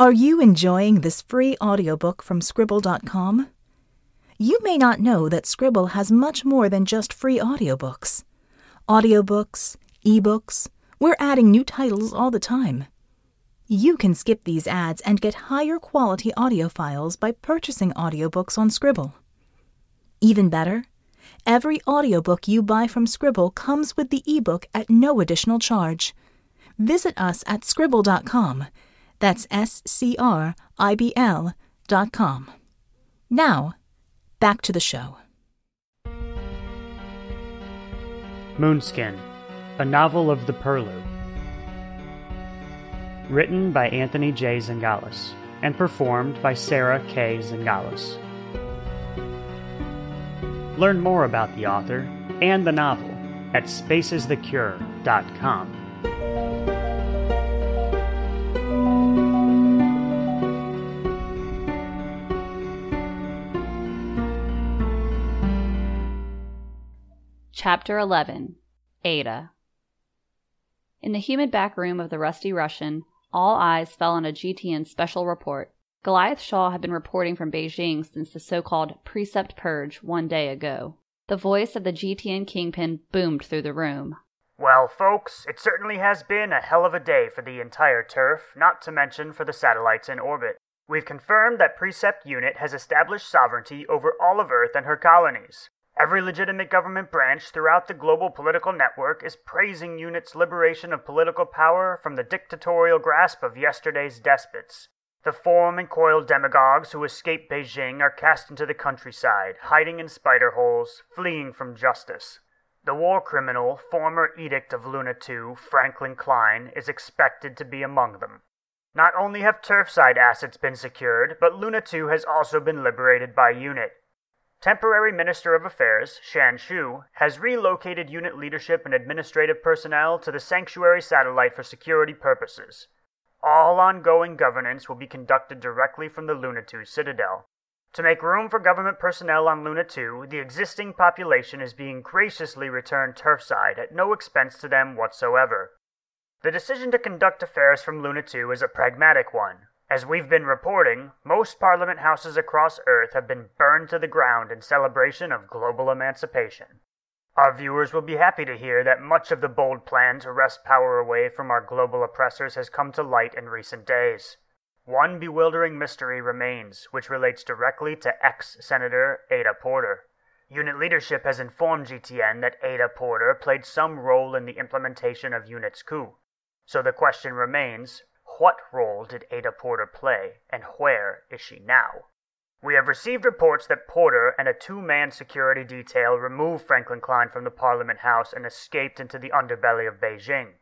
Are you enjoying this free audiobook from Scribl.com? You may not know that Scribl has much more than just free audiobooks. Audiobooks, ebooks, we're adding new titles all the time. You can skip these ads and get higher quality audio files by purchasing audiobooks on Scribl. Even better, every audiobook you buy from Scribl comes with the ebook at no additional charge. Visit us at scribl.com. That's S C R I B L dot com. Now, back to the show. Moonskin, a novel of the Purlieu. Written by Anthony J. Zingales and performed by Sarah K. Zingales. Learn more about the author and the novel at spacesthecure.com. Chapter 11 Eta In the humid back room of the Rusty Russian, all eyes fell on a GTN special report. Goliath Shaw had been reporting from Beijing since the so called Precept Purge one day ago. The voice of the GTN kingpin boomed through the room. Well, folks, it certainly has been a hell of a day for the entire turf, not to mention for the satellites in orbit. We've confirmed that Precept Unit has established sovereignty over all of Earth and her colonies. Every legitimate government branch throughout the global political network is praising UNIT's liberation of political power from the dictatorial grasp of yesterday's despots. The form and coiled demagogues who escaped Beijing are cast into the countryside, hiding in spider holes, fleeing from justice. The war criminal, former edict of Luna II, Franklin Klein, is expected to be among them. Not only have turfside assets been secured, but Luna II has also been liberated by UNIT. Temporary Minister of Affairs, Shan Shu, has relocated unit leadership and administrative personnel to the Sanctuary satellite for security purposes. All ongoing governance will be conducted directly from the Luna 2 Citadel. To make room for government personnel on Luna 2, the existing population is being graciously returned turfside at no expense to them whatsoever. The decision to conduct affairs from Luna 2 is a pragmatic one, as we've been reporting, most parliament houses across Earth have been burned to the ground in celebration of global emancipation. Our viewers will be happy to hear that much of the bold plan to wrest power away from our global oppressors has come to light in recent days. One bewildering mystery remains, which relates directly to ex Senator Eta Porter. Unit leadership has informed GTN that Eta Porter played some role in the implementation of Unit's coup. So the question remains what role did Eta Porter play, and where is she now? We have received reports that Porter and a two man security detail removed Franklin Klein from the Parliament House and escaped into the underbelly of Beijing.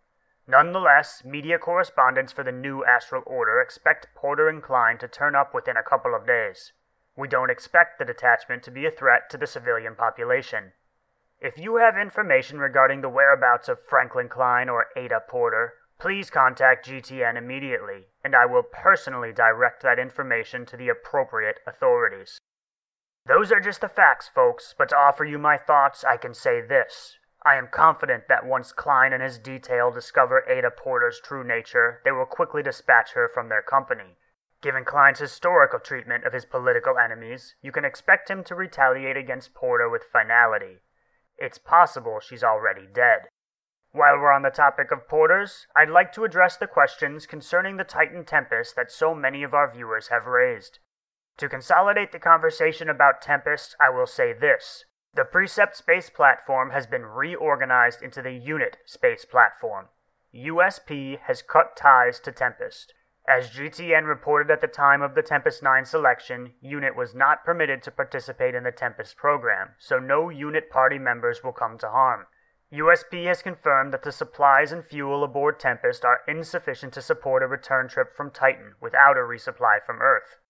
Nonetheless, media correspondents for the new Astral Order expect Porter and Klein to turn up within a couple of days. We don't expect the detachment to be a threat to the civilian population. If you have information regarding the whereabouts of Franklin Klein or Eta Porter, Please contact GTN immediately, and I will personally direct that information to the appropriate authorities. Those are just the facts, folks, but to offer you my thoughts, I can say this. I am confident that once Klein and his detail discover Eta Porter's true nature, they will quickly dispatch her from their company. Given Klein's historical treatment of his political enemies, you can expect him to retaliate against Porter with finality. It's possible she's already dead. While we're on the topic of porters, I'd like to address the questions concerning the Titan Tempest that so many of our viewers have raised. To consolidate the conversation about Tempest, I will say this. The Precept Space Platform has been reorganized into the Unit Space Platform. USP has cut ties to Tempest. As GTN reported at the time of the Tempest 9 selection, UNIT was not permitted to participate in the Tempest program, so no UNIT party members will come to harm. USP has confirmed that the supplies and fuel aboard Tempest are insufficient to support a return trip from Titan without a resupply from Earth.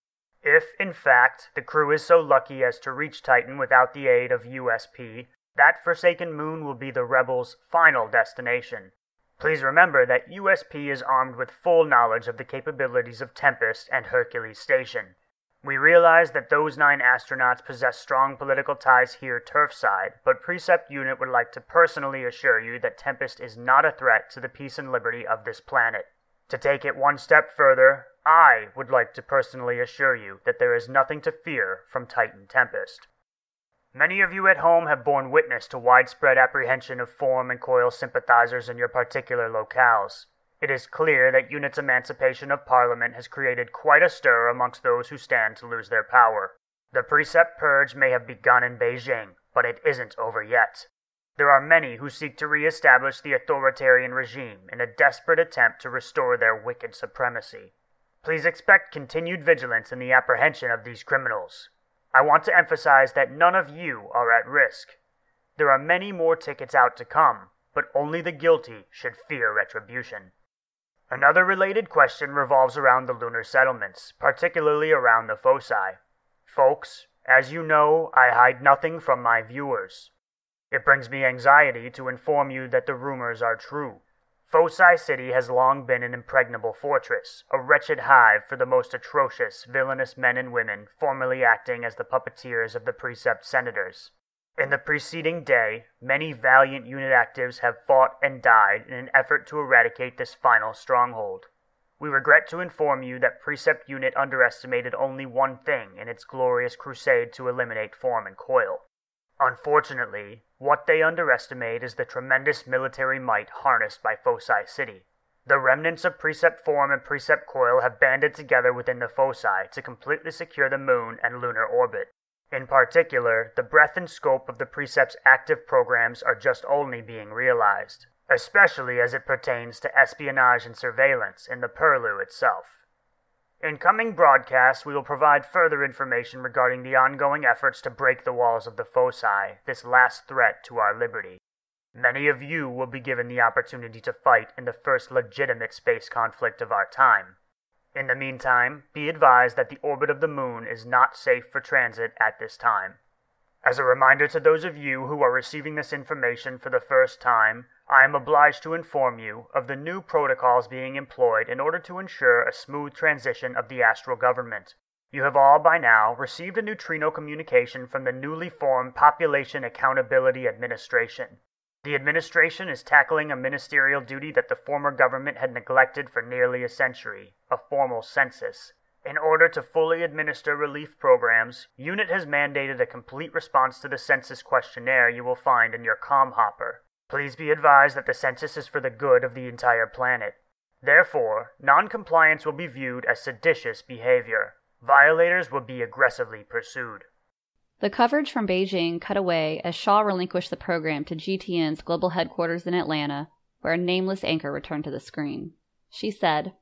If, in fact, the crew is so lucky as to reach Titan without the aid of USP, that Forsaken Moon will be the Rebels' final destination. Please remember that USP is armed with full knowledge of the capabilities of Tempest and Hercules Station. We realize that those nine astronauts possess strong political ties here turfside, but Precept Unit would like to personally assure you that Tempest is not a threat to the peace and liberty of this planet. To take it one step further, I would like to personally assure you that there is nothing to fear from Titan Tempest. Many of you at home have borne witness to widespread apprehension of Form and Coil sympathizers in your particular locales. It is clear that UNIT's emancipation of Parliament has created quite a stir amongst those who stand to lose their power. The precept purge may have begun in Beijing, but it isn't over yet. There are many who seek to re-establish the authoritarian regime in a desperate attempt to restore their wicked supremacy. Please expect continued vigilance in the apprehension of these criminals. I want to emphasize that none of you are at risk. There are many more tickets out to come, but only the guilty should fear retribution. Another related question revolves around the lunar settlements, particularly around the foci. Folks, as you know, I hide nothing from my viewers. It brings me anxiety to inform you that the rumors are true. Foci City has long been an impregnable fortress, a wretched hive for the most atrocious, villainous men and women formerly acting as the puppeteers of the Precept Senators. In the preceding day, many valiant unit actives have fought and died in an effort to eradicate this final stronghold. We regret to inform you that Precept Unit underestimated only one thing in its glorious crusade to eliminate Form and Coil. Unfortunately, what they underestimate is the tremendous military might harnessed by Foci City. The remnants of Precept Form and Precept Coil have banded together within the foci to completely secure the moon and lunar orbit. In particular, the breadth and scope of the Precept's active programs are just only being realized, especially as it pertains to espionage and surveillance in the Purlieu itself. In coming broadcasts, we will provide further information regarding the ongoing efforts to break the walls of the foci, this last threat to our liberty. Many of you will be given the opportunity to fight in the first legitimate space conflict of our time, in the meantime, be advised that the orbit of the moon is not safe for transit at this time. As a reminder to those of you who are receiving this information for the first time, I am obliged to inform you of the new protocols being employed in order to ensure a smooth transition of the astral government. You have all by now received a neutrino communication from the newly formed Population Accountability Administration. The administration is tackling a ministerial duty that the former government had neglected for nearly a century a formal census. In order to fully administer relief programs, UNIT has mandated a complete response to the census questionnaire you will find in your com hopper. Please be advised that the census is for the good of the entire planet. Therefore, noncompliance will be viewed as seditious behavior. Violators will be aggressively pursued. The coverage from Beijing cut away as Shaw relinquished the program to GTN's global headquarters in Atlanta, where a nameless anchor returned to the screen. She said,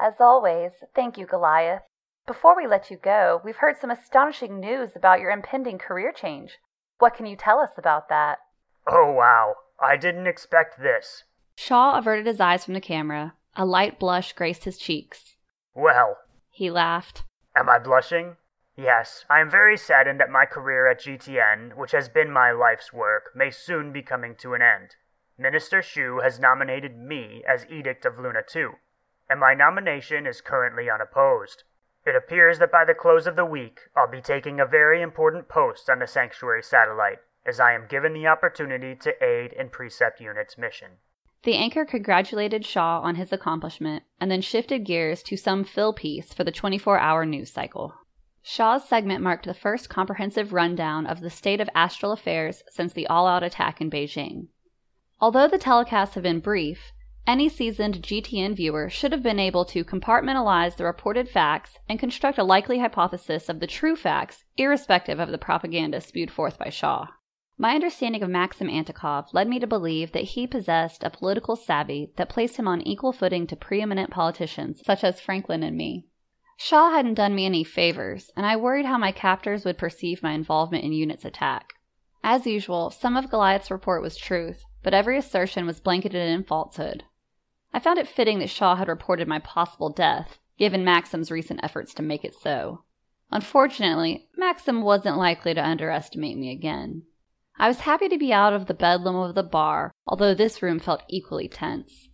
As always, thank you, Goliath. Before we let you go, we've heard some astonishing news about your impending career change. What can you tell us about that? Oh, wow. I didn't expect this. Shaw averted his eyes from the camera. A light blush graced his cheeks. Well, he laughed. Am I blushing? Yes, I am very saddened that my career at GTN, which has been my life's work, may soon be coming to an end. Minister Shu has nominated me as Edict of Luna 2, and my nomination is currently unopposed. It appears that by the close of the week, I'll be taking a very important post on the Sanctuary satellite, as I am given the opportunity to aid in Precept Unit's mission. The anchor congratulated Shaw on his accomplishment and then shifted gears to some fill piece for the 24 hour news cycle. Shaw's segment marked the first comprehensive rundown of the state of astral affairs since the all out attack in Beijing. Although the telecasts have been brief, any seasoned GTN viewer should have been able to compartmentalize the reported facts and construct a likely hypothesis of the true facts, irrespective of the propaganda spewed forth by Shaw. My understanding of Maxim Antikov led me to believe that he possessed a political savvy that placed him on equal footing to preeminent politicians such as Franklin and me. Shaw hadn't done me any favors, and I worried how my captors would perceive my involvement in Unit's attack. As usual, some of Goliath's report was truth, but every assertion was blanketed in falsehood. I found it fitting that Shaw had reported my possible death, given Maxim's recent efforts to make it so. Unfortunately, Maxim wasn't likely to underestimate me again. I was happy to be out of the bedlam of the bar, although this room felt equally tense.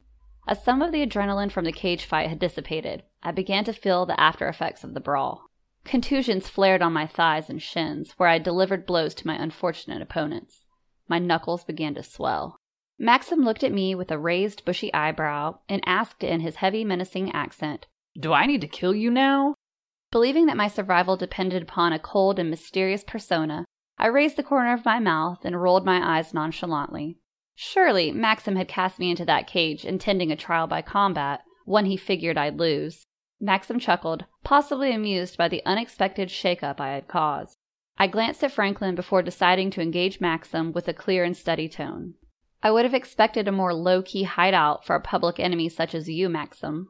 As some of the adrenaline from the cage fight had dissipated, I began to feel the after effects of the brawl. Contusions flared on my thighs and shins, where I delivered blows to my unfortunate opponents. My knuckles began to swell. Maxim looked at me with a raised, bushy eyebrow and asked in his heavy, menacing accent, Do I need to kill you now? Believing that my survival depended upon a cold and mysterious persona, I raised the corner of my mouth and rolled my eyes nonchalantly. Surely Maxim had cast me into that cage intending a trial by combat, one he figured I'd lose. Maxim chuckled, possibly amused by the unexpected shake-up I had caused. I glanced at Franklin before deciding to engage Maxim with a clear and steady tone. I would have expected a more low key hideout for a public enemy such as you, Maxim.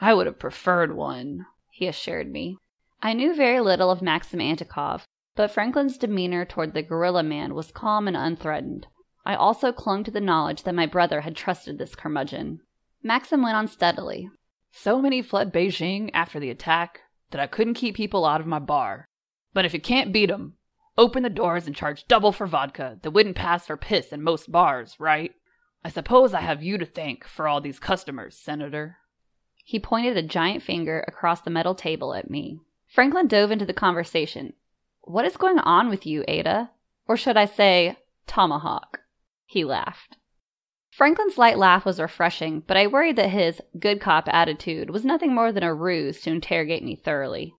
I would have preferred one, he assured me. I knew very little of Maxim Antikov, but Franklin's demeanor toward the gorilla man was calm and unthreatened. I also clung to the knowledge that my brother had trusted this curmudgeon. Maxim went on steadily. So many fled Beijing after the attack that I couldn't keep people out of my bar. But if you can't beat 'em, open the doors and charge double for vodka that wouldn't pass for piss in most bars, right? I suppose I have you to thank for all these customers, Senator. He pointed a giant finger across the metal table at me. Franklin dove into the conversation. What is going on with you, Eta? Or should I say, Tomahawk? He laughed. Franklin's light laugh was refreshing, but I worried that his good cop attitude was nothing more than a ruse to interrogate me thoroughly.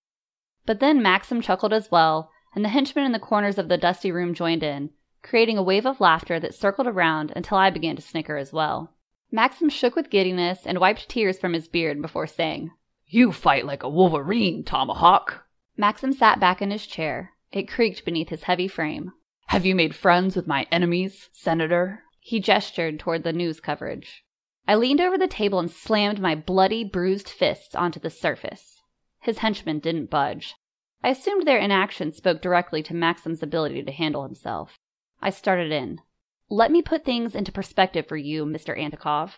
But then Maxim chuckled as well, and the henchmen in the corners of the dusty room joined in, creating a wave of laughter that circled around until I began to snicker as well. Maxim shook with giddiness and wiped tears from his beard before saying, You fight like a wolverine, Tomahawk. Maxim sat back in his chair. It creaked beneath his heavy frame. Have you made friends with my enemies, Senator? He gestured toward the news coverage. I leaned over the table and slammed my bloody, bruised fists onto the surface. His henchmen didn't budge. I assumed their inaction spoke directly to Maxim's ability to handle himself. I started in. Let me put things into perspective for you, Mr. Antikov.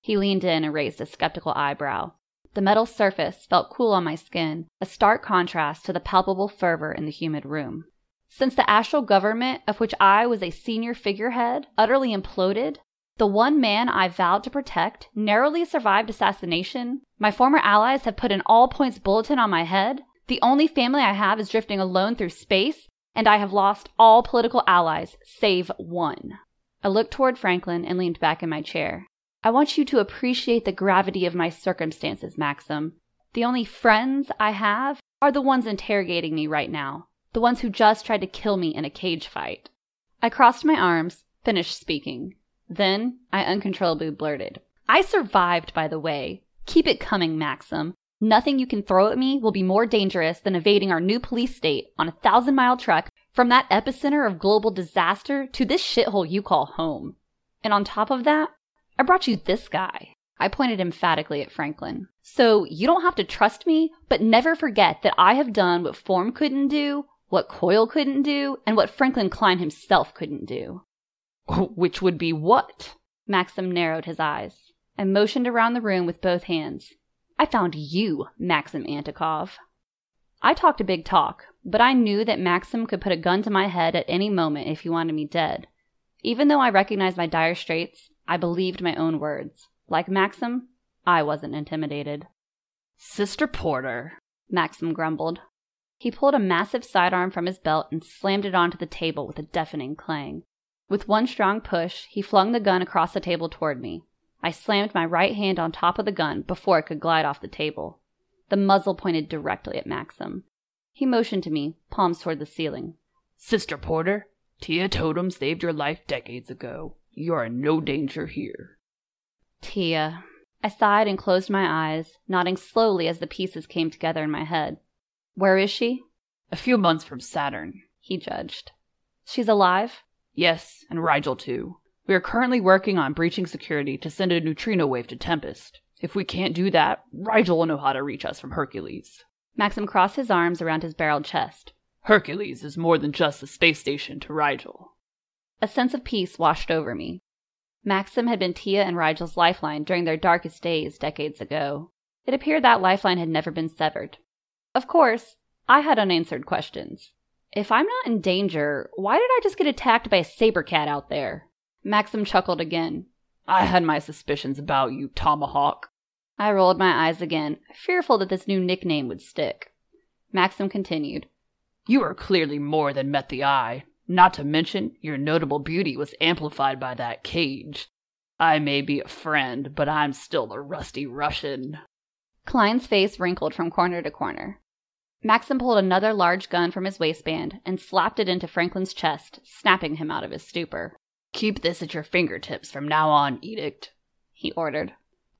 He leaned in and raised a skeptical eyebrow. The metal surface felt cool on my skin, a stark contrast to the palpable fervor in the humid room. Since the astral government, of which I was a senior figurehead, utterly imploded, the one man I vowed to protect narrowly survived assassination. My former allies have put an all points bulletin on my head. The only family I have is drifting alone through space, and I have lost all political allies save one. I looked toward Franklin and leaned back in my chair. I want you to appreciate the gravity of my circumstances, Maxim. The only friends I have are the ones interrogating me right now, the ones who just tried to kill me in a cage fight. I crossed my arms, finished speaking. Then I uncontrollably blurted, I survived, by the way. Keep it coming, Maxim. Nothing you can throw at me will be more dangerous than evading our new police state on a thousand mile trek from that epicenter of global disaster to this shithole you call home. And on top of that, I brought you this guy. I pointed emphatically at Franklin. So you don't have to trust me, but never forget that I have done what Form couldn't do, what Coil couldn't do, and what Franklin Klein himself couldn't do. Which would be what? Maxim narrowed his eyes and motioned around the room with both hands. I found you, Maxim Antikov. I talked a big talk, but I knew that Maxim could put a gun to my head at any moment if he wanted me dead. Even though I recognized my dire straits, I believed my own words. Like Maxim, I wasn't intimidated. Sister Porter, Maxim grumbled. He pulled a massive sidearm from his belt and slammed it onto the table with a deafening clang. With one strong push, he flung the gun across the table toward me. I slammed my right hand on top of the gun before it could glide off the table. The muzzle pointed directly at Maxim. He motioned to me, palms toward the ceiling. Sister Porter, Tia Totem saved your life decades ago. You are in no danger here. Tia. I sighed and closed my eyes, nodding slowly as the pieces came together in my head. Where is she? A few months from Saturn, he judged. She's alive? Yes, and Rigel too. We are currently working on breaching security to send a neutrino wave to Tempest. If we can't do that, Rigel will know how to reach us from Hercules. Maxim crossed his arms around his barreled chest. Hercules is more than just a space station to Rigel. A sense of peace washed over me. Maxim had been Tia and Rigel's lifeline during their darkest days decades ago. It appeared that lifeline had never been severed. Of course, I had unanswered questions. If I'm not in danger, why did I just get attacked by a saber cat out there? Maxim chuckled again. I had my suspicions about you, Tomahawk. I rolled my eyes again, fearful that this new nickname would stick. Maxim continued. You are clearly more than met the eye. Not to mention, your notable beauty was amplified by that cage. I may be a friend, but I'm still the rusty Russian. Klein's face wrinkled from corner to corner. Maxim pulled another large gun from his waistband and slapped it into Franklin's chest, snapping him out of his stupor. Keep this at your fingertips from now on, Edict, he ordered.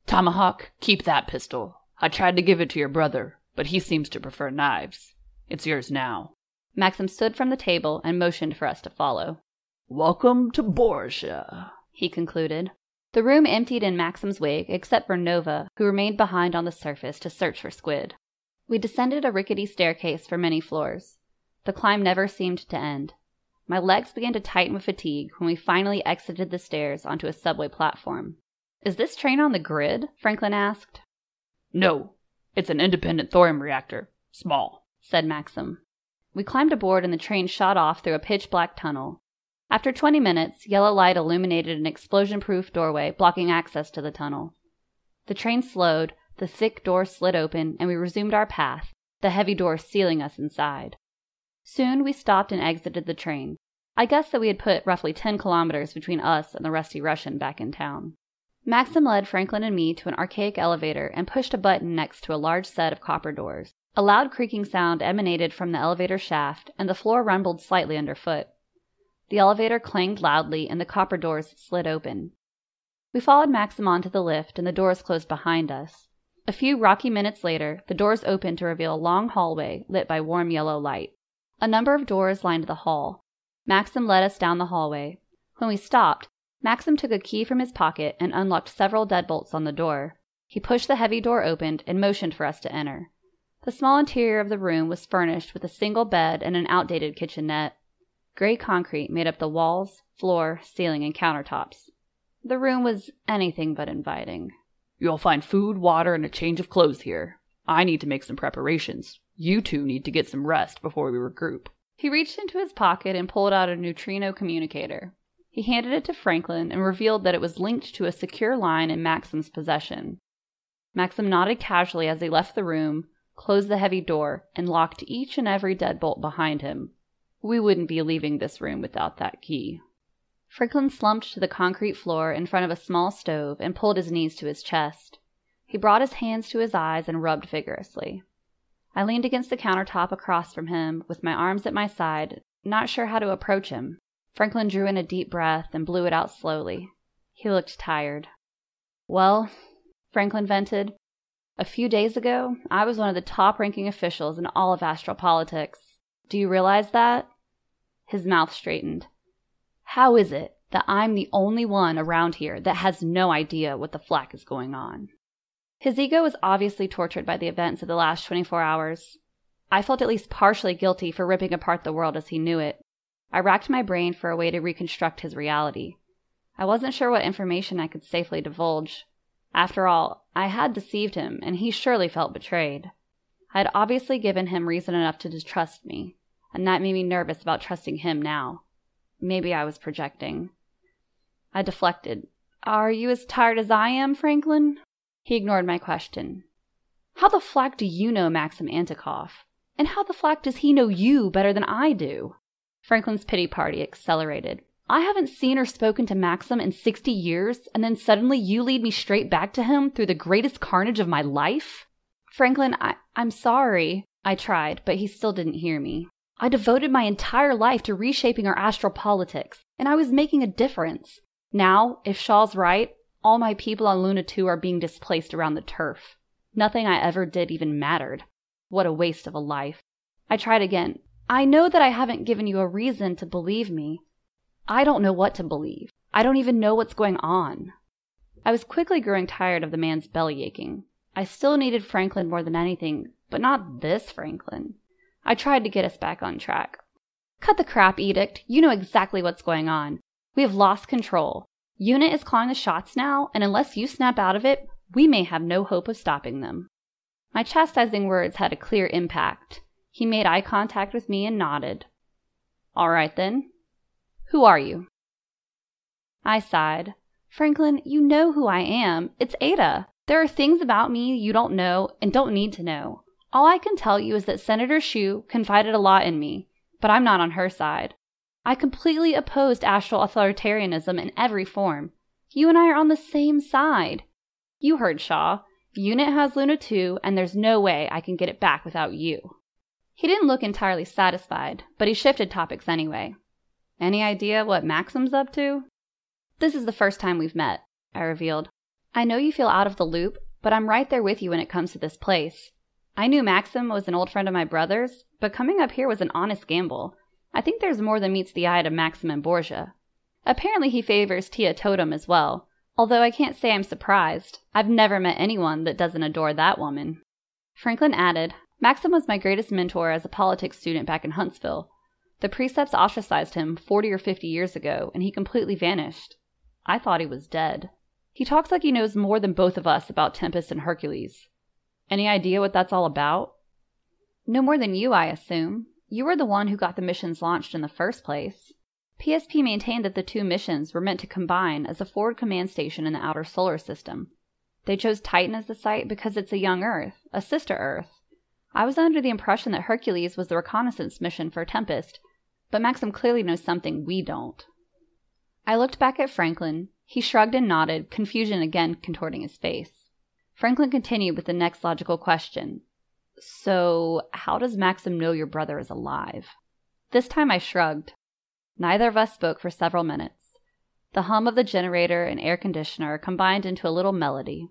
Tomahawk, keep that pistol. I tried to give it to your brother, but he seems to prefer knives. It's yours now. Maxim stood from the table and motioned for us to follow. Welcome to Borgia, he concluded. The room emptied in Maxim's wake except for Nova, who remained behind on the surface to search for squid. We descended a rickety staircase for many floors. The climb never seemed to end. My legs began to tighten with fatigue when we finally exited the stairs onto a subway platform. Is this train on the grid? Franklin asked. No, it's an independent thorium reactor. Small, said Maxim. We climbed aboard and the train shot off through a pitch black tunnel. After 20 minutes, yellow light illuminated an explosion proof doorway blocking access to the tunnel. The train slowed, the thick door slid open, and we resumed our path, the heavy door sealing us inside. Soon we stopped and exited the train. I guessed that we had put roughly 10 kilometers between us and the rusty Russian back in town. Maxim led Franklin and me to an archaic elevator and pushed a button next to a large set of copper doors. A loud creaking sound emanated from the elevator shaft, and the floor rumbled slightly underfoot. The elevator clanged loudly, and the copper doors slid open. We followed Maxim onto the lift, and the doors closed behind us. A few rocky minutes later, the doors opened to reveal a long hallway lit by warm yellow light. A number of doors lined the hall. Maxim led us down the hallway. When we stopped, Maxim took a key from his pocket and unlocked several deadbolts on the door. He pushed the heavy door open and motioned for us to enter. The small interior of the room was furnished with a single bed and an outdated kitchenette. Gray concrete made up the walls, floor, ceiling, and countertops. The room was anything but inviting. You'll find food, water, and a change of clothes here. I need to make some preparations. You two need to get some rest before we regroup. He reached into his pocket and pulled out a neutrino communicator. He handed it to Franklin and revealed that it was linked to a secure line in Maxim's possession. Maxim nodded casually as he left the room, closed the heavy door, and locked each and every deadbolt behind him. We wouldn't be leaving this room without that key. Franklin slumped to the concrete floor in front of a small stove and pulled his knees to his chest. He brought his hands to his eyes and rubbed vigorously. I leaned against the countertop across from him, with my arms at my side, not sure how to approach him. Franklin drew in a deep breath and blew it out slowly. He looked tired. Well, Franklin vented, a few days ago, I was one of the top ranking officials in all of astral politics. Do you realize that? His mouth straightened. How is it that I'm the only one around here that has no idea what the flack is going on? His ego was obviously tortured by the events of the last 24 hours. I felt at least partially guilty for ripping apart the world as he knew it. I racked my brain for a way to reconstruct his reality. I wasn't sure what information I could safely divulge. After all, I had deceived him, and he surely felt betrayed. I had obviously given him reason enough to distrust me, and that made me nervous about trusting him now. Maybe I was projecting. I deflected. Are you as tired as I am, Franklin? He ignored my question. How the flack do you know Maxim Antikov? And how the flack does he know you better than I do? Franklin's pity party accelerated. I haven't seen or spoken to Maxim in 60 years, and then suddenly you lead me straight back to him through the greatest carnage of my life? Franklin, I, I'm sorry. I tried, but he still didn't hear me. I devoted my entire life to reshaping our astral politics, and I was making a difference. Now, if Shaw's right, all my people on Luna 2 are being displaced around the turf. Nothing I ever did even mattered. What a waste of a life. I tried again. I know that I haven't given you a reason to believe me. I don't know what to believe. I don't even know what's going on. I was quickly growing tired of the man's belly aching. I still needed Franklin more than anything, but not this Franklin. I tried to get us back on track. Cut the crap, Edict. You know exactly what's going on. We have lost control. Unit is calling the shots now, and unless you snap out of it, we may have no hope of stopping them. My chastising words had a clear impact. He made eye contact with me and nodded. All right then. Who are you? I sighed. Franklin, you know who I am. It's Eta. There are things about me you don't know and don't need to know. All I can tell you is that Senator Shu confided a lot in me, but I'm not on her side. I completely opposed astral authoritarianism in every form. You and I are on the same side. You heard Shaw. Unit has Luna 2, and there's no way I can get it back without you. He didn't look entirely satisfied, but he shifted topics anyway. Any idea what Maxim's up to? This is the first time we've met, I revealed. I know you feel out of the loop, but I'm right there with you when it comes to this place. I knew Maxim was an old friend of my brother's, but coming up here was an honest gamble. I think there's more than meets the eye to Maxim and Borgia. Apparently, he favors Tia Totem as well, although I can't say I'm surprised. I've never met anyone that doesn't adore that woman. Franklin added, Maxim was my greatest mentor as a politics student back in Huntsville. The precepts ostracized him 40 or 50 years ago, and he completely vanished. I thought he was dead. He talks like he knows more than both of us about Tempest and Hercules. Any idea what that's all about? No more than you, I assume. You were the one who got the missions launched in the first place. PSP maintained that the two missions were meant to combine as a forward command station in the outer solar system. They chose Titan as the site because it's a young Earth, a sister Earth. I was under the impression that Hercules was the reconnaissance mission for Tempest, but Maxim clearly knows something we don't. I looked back at Franklin. He shrugged and nodded, confusion again contorting his face. Franklin continued with the next logical question. So, how does Maxim know your brother is alive? This time I shrugged. Neither of us spoke for several minutes. The hum of the generator and air conditioner combined into a little melody.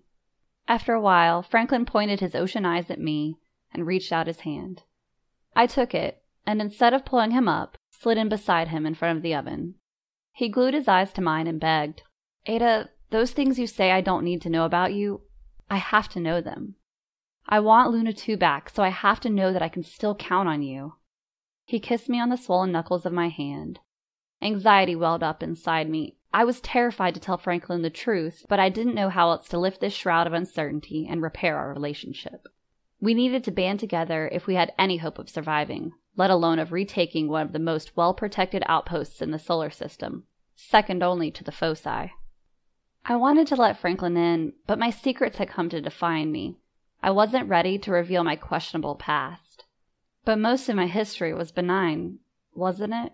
After a while, Franklin pointed his ocean eyes at me and reached out his hand. I took it, and instead of pulling him up, slid in beside him in front of the oven. He glued his eyes to mine and begged, Eta, those things you say I don't need to know about you, I have to know them. I want Luna 2 back, so I have to know that I can still count on you. He kissed me on the swollen knuckles of my hand. Anxiety welled up inside me. I was terrified to tell Franklin the truth, but I didn't know how else to lift this shroud of uncertainty and repair our relationship. We needed to band together if we had any hope of surviving, let alone of retaking one of the most well protected outposts in the solar system, second only to the foci. I wanted to let Franklin in, but my secrets had come to define me. I wasn't ready to reveal my questionable past. But most of my history was benign, wasn't it?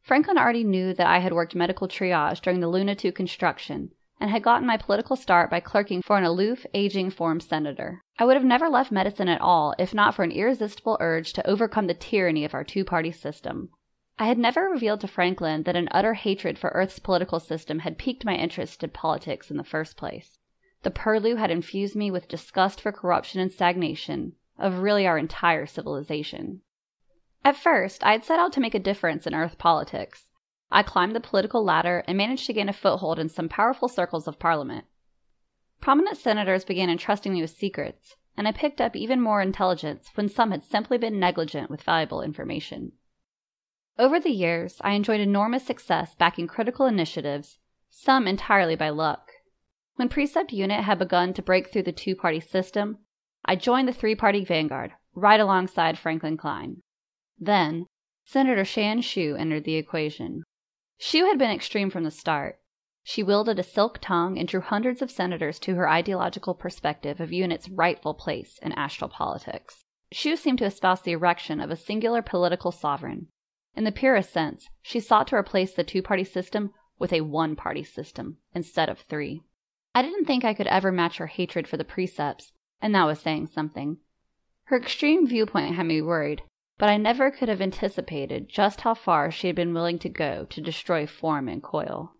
Franklin already knew that I had worked medical triage during the Luna 2 construction and had gotten my political start by clerking for an aloof, aging former senator. I would have never left medicine at all if not for an irresistible urge to overcome the tyranny of our two party system. I had never revealed to Franklin that an utter hatred for Earth's political system had piqued my interest in politics in the first place. The purlieu had infused me with disgust for corruption and stagnation of really our entire civilization. At first, I had set out to make a difference in Earth politics. I climbed the political ladder and managed to gain a foothold in some powerful circles of Parliament. Prominent senators began entrusting me with secrets, and I picked up even more intelligence when some had simply been negligent with valuable information. Over the years, I enjoyed enormous success backing critical initiatives, some entirely by luck. When Precept Unit had begun to break through the two party system, I joined the three party vanguard, right alongside Franklin Klein. Then, Senator Shan Shu entered the equation. Shu had been extreme from the start. She wielded a silk tongue and drew hundreds of senators to her ideological perspective of Unit's rightful place in astral politics. Shu seemed to espouse the erection of a singular political sovereign, in the purest sense, she sought to replace the two party system with a one party system instead of three. I didn't think I could ever match her hatred for the precepts, and that was saying something. Her extreme viewpoint had me worried, but I never could have anticipated just how far she had been willing to go to destroy form and coil.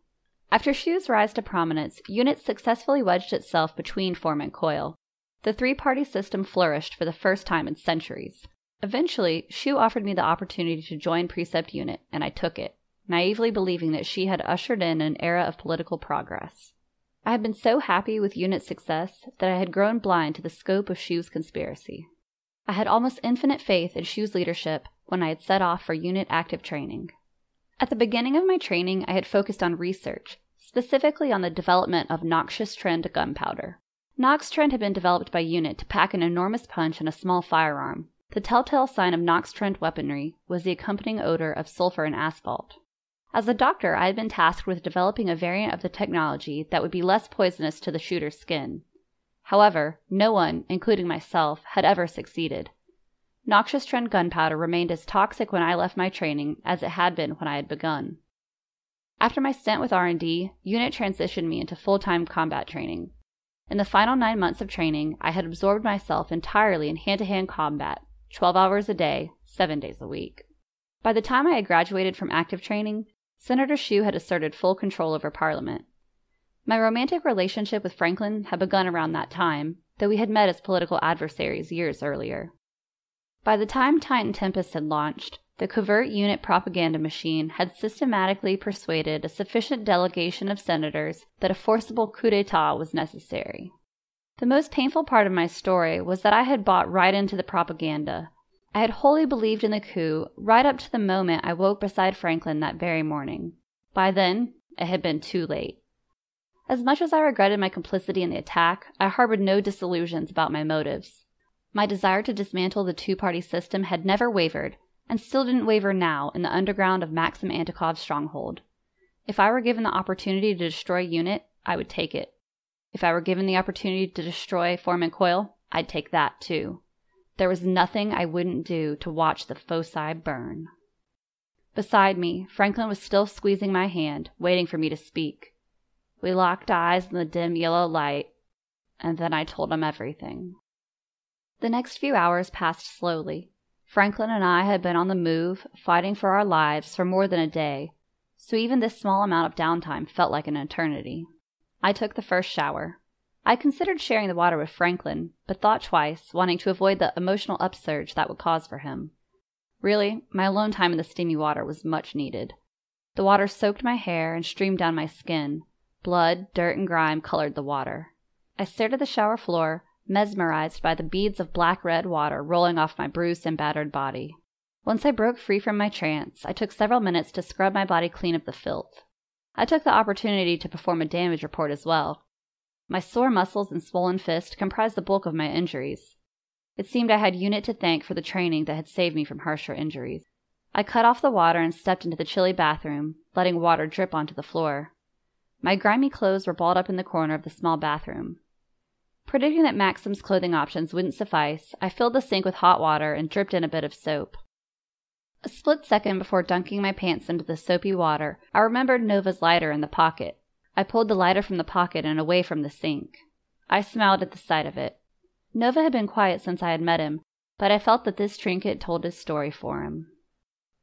After Shu's rise to prominence, Unit successfully wedged itself between form and coil. The three party system flourished for the first time in centuries. Eventually, Shu offered me the opportunity to join Precept Unit, and I took it, naively believing that she had ushered in an era of political progress. I had been so happy with Unit's success that I had grown blind to the scope of Shu's conspiracy. I had almost infinite faith in Shu's leadership when I had set off for Unit active training. At the beginning of my training, I had focused on research, specifically on the development of noxious trend gunpowder. Nox Trend had been developed by Unit to pack an enormous punch in a small firearm, the telltale sign of Nox Trend weaponry was the accompanying odor of sulfur and asphalt. As a doctor, I had been tasked with developing a variant of the technology that would be less poisonous to the shooter's skin. However, no one, including myself, had ever succeeded. Noxious Trend gunpowder remained as toxic when I left my training as it had been when I had begun. After my stint with R&D, Unit transitioned me into full-time combat training. In the final nine months of training, I had absorbed myself entirely in hand to hand combat, 12 hours a day, seven days a week. By the time I had graduated from active training, Senator Shu had asserted full control over Parliament. My romantic relationship with Franklin had begun around that time, though we had met as political adversaries years earlier. By the time Titan Tempest had launched, the covert unit propaganda machine had systematically persuaded a sufficient delegation of senators that a forcible coup d'etat was necessary. The most painful part of my story was that I had bought right into the propaganda. I had wholly believed in the coup right up to the moment I woke beside Franklin that very morning. By then, it had been too late. As much as I regretted my complicity in the attack, I harbored no disillusions about my motives. My desire to dismantle the two party system had never wavered, and still didn't waver now in the underground of Maxim Antikov's stronghold. If I were given the opportunity to destroy UNIT, I would take it. If I were given the opportunity to destroy Form and Coil, I'd take that too. There was nothing I wouldn't do to watch the foci burn. Beside me, Franklin was still squeezing my hand, waiting for me to speak. We locked eyes in the dim yellow light, and then I told him everything. The next few hours passed slowly. Franklin and I had been on the move, fighting for our lives for more than a day, so even this small amount of downtime felt like an eternity. I took the first shower. I considered sharing the water with Franklin, but thought twice, wanting to avoid the emotional upsurge that would cause for him. Really, my alone time in the steamy water was much needed. The water soaked my hair and streamed down my skin. Blood, dirt, and grime colored the water. I stared at the shower floor, mesmerized by the beads of black red water rolling off my bruised and battered body. Once I broke free from my trance, I took several minutes to scrub my body clean of the filth. I took the opportunity to perform a damage report as well. My sore muscles and swollen fist comprised the bulk of my injuries. It seemed I had unit to thank for the training that had saved me from harsher injuries. I cut off the water and stepped into the chilly bathroom, letting water drip onto the floor. My grimy clothes were balled up in the corner of the small bathroom. Predicting that Maxim's clothing options wouldn't suffice, I filled the sink with hot water and dripped in a bit of soap. A split second before dunking my pants into the soapy water, I remembered Nova's lighter in the pocket. I pulled the lighter from the pocket and away from the sink. I smiled at the sight of it. Nova had been quiet since I had met him, but I felt that this trinket told his story for him.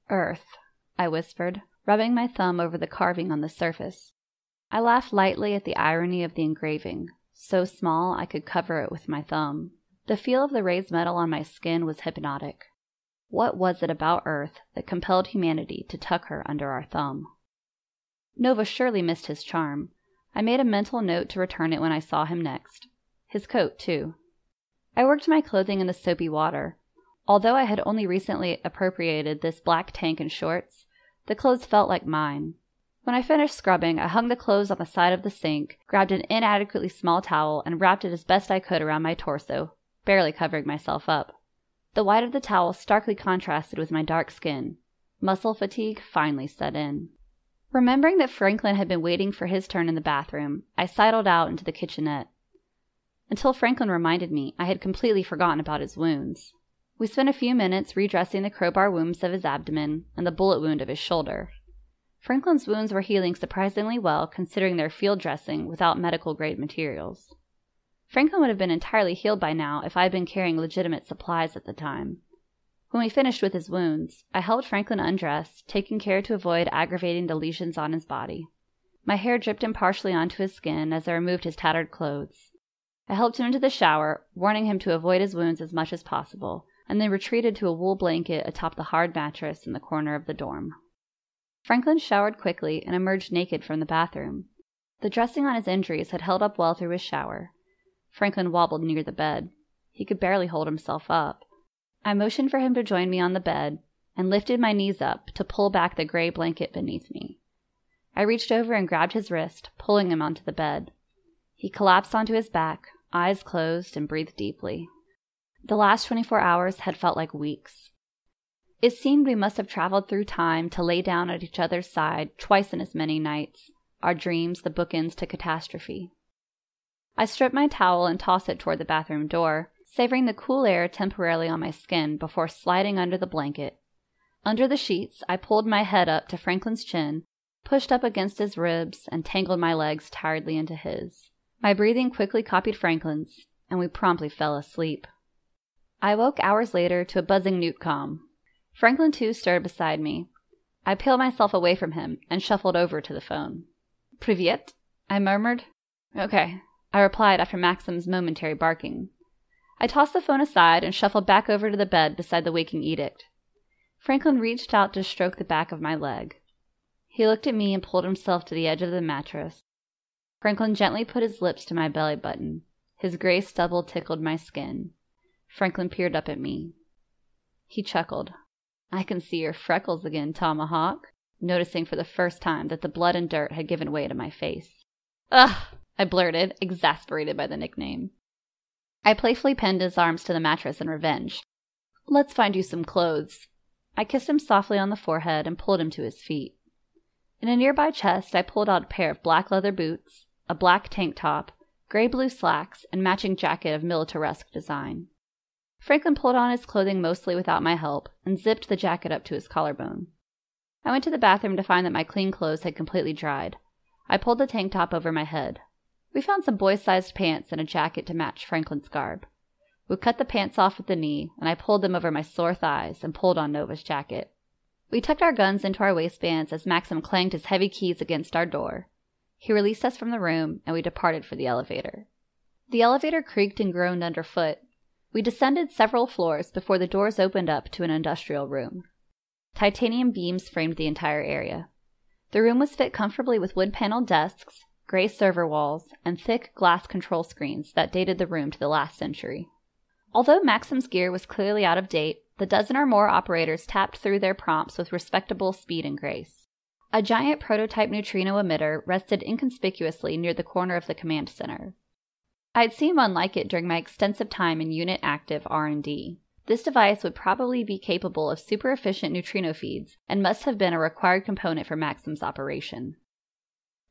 Earth, I whispered, rubbing my thumb over the carving on the surface. I laughed lightly at the irony of the engraving so small I could cover it with my thumb. The feel of the raised metal on my skin was hypnotic. What was it about Earth that compelled humanity to tuck her under our thumb? Nova surely missed his charm. I made a mental note to return it when I saw him next. His coat, too. I worked my clothing in the soapy water. Although I had only recently appropriated this black tank and shorts, the clothes felt like mine. When I finished scrubbing, I hung the clothes on the side of the sink, grabbed an inadequately small towel, and wrapped it as best I could around my torso, barely covering myself up. The white of the towel starkly contrasted with my dark skin. Muscle fatigue finally set in. Remembering that Franklin had been waiting for his turn in the bathroom, I sidled out into the kitchenette. Until Franklin reminded me, I had completely forgotten about his wounds. We spent a few minutes redressing the crowbar wounds of his abdomen and the bullet wound of his shoulder. Franklin's wounds were healing surprisingly well considering their field dressing without medical grade materials. Franklin would have been entirely healed by now if I had been carrying legitimate supplies at the time. When we finished with his wounds, I helped Franklin undress, taking care to avoid aggravating the lesions on his body. My hair dripped impartially onto his skin as I removed his tattered clothes. I helped him into the shower, warning him to avoid his wounds as much as possible, and then retreated to a wool blanket atop the hard mattress in the corner of the dorm. Franklin showered quickly and emerged naked from the bathroom. The dressing on his injuries had held up well through his shower. Franklin wobbled near the bed. He could barely hold himself up. I motioned for him to join me on the bed and lifted my knees up to pull back the gray blanket beneath me. I reached over and grabbed his wrist, pulling him onto the bed. He collapsed onto his back, eyes closed, and breathed deeply. The last 24 hours had felt like weeks. It seemed we must have traveled through time to lay down at each other's side twice in as many nights, our dreams the bookends to catastrophe. I stripped my towel and tossed it toward the bathroom door, savoring the cool air temporarily on my skin before sliding under the blanket. Under the sheets, I pulled my head up to Franklin's chin, pushed up against his ribs, and tangled my legs tiredly into his. My breathing quickly copied Franklin's, and we promptly fell asleep. I woke hours later to a buzzing newtcom. Franklin, too, stirred beside me. I peeled myself away from him and shuffled over to the phone. Privyet? I murmured. Okay, I replied after Maxim's momentary barking. I tossed the phone aside and shuffled back over to the bed beside the waking edict. Franklin reached out to stroke the back of my leg. He looked at me and pulled himself to the edge of the mattress. Franklin gently put his lips to my belly button. His gray stubble tickled my skin. Franklin peered up at me. He chuckled. I can see your freckles again, Tomahawk, noticing for the first time that the blood and dirt had given way to my face. Ugh! I blurted, exasperated by the nickname. I playfully pinned his arms to the mattress in revenge. Let's find you some clothes. I kissed him softly on the forehead and pulled him to his feet. In a nearby chest, I pulled out a pair of black leather boots, a black tank top, gray blue slacks, and matching jacket of militaresque design. Franklin pulled on his clothing mostly without my help and zipped the jacket up to his collarbone. I went to the bathroom to find that my clean clothes had completely dried. I pulled the tank top over my head. We found some boy sized pants and a jacket to match Franklin's garb. We cut the pants off at the knee, and I pulled them over my sore thighs and pulled on Nova's jacket. We tucked our guns into our waistbands as Maxim clanged his heavy keys against our door. He released us from the room, and we departed for the elevator. The elevator creaked and groaned underfoot. We descended several floors before the doors opened up to an industrial room. Titanium beams framed the entire area. The room was fit comfortably with wood paneled desks, gray server walls, and thick glass control screens that dated the room to the last century. Although Maxim's gear was clearly out of date, the dozen or more operators tapped through their prompts with respectable speed and grace. A giant prototype neutrino emitter rested inconspicuously near the corner of the command center. I had seen one like it during my extensive time in unit active R&D. This device would probably be capable of super efficient neutrino feeds and must have been a required component for Maxim's operation.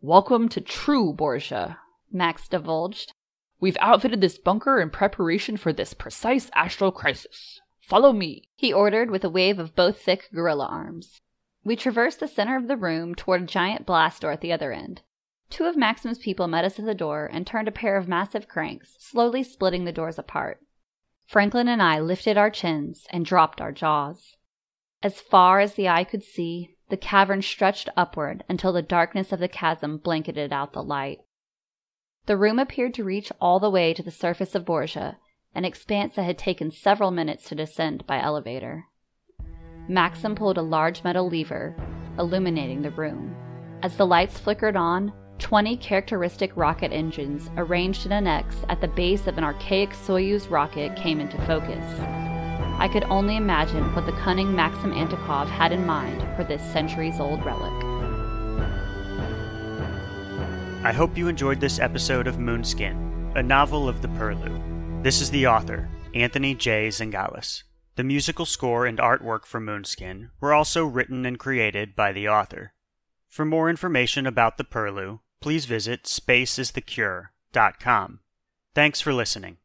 Welcome to True Borgia, Max divulged. We've outfitted this bunker in preparation for this precise astral crisis. Follow me, he ordered with a wave of both thick gorilla arms. We traversed the center of the room toward a giant blast door at the other end. Two of Maxim's people met us at the door and turned a pair of massive cranks, slowly splitting the doors apart. Franklin and I lifted our chins and dropped our jaws. As far as the eye could see, the cavern stretched upward until the darkness of the chasm blanketed out the light. The room appeared to reach all the way to the surface of Borgia, an expanse that had taken several minutes to descend by elevator. Maxim pulled a large metal lever, illuminating the room. As the lights flickered on, 20 characteristic rocket engines arranged in an X at the base of an archaic Soyuz rocket came into focus. I could only imagine what the cunning Maxim Antikov had in mind for this centuries old relic. I hope you enjoyed this episode of Moonskin, a novel of the Purlieu. This is the author, Anthony J. Zingales. The musical score and artwork for Moonskin were also written and created by the author. For more information about the Purlieu, please visit spaceisthecure.com. Thanks for listening.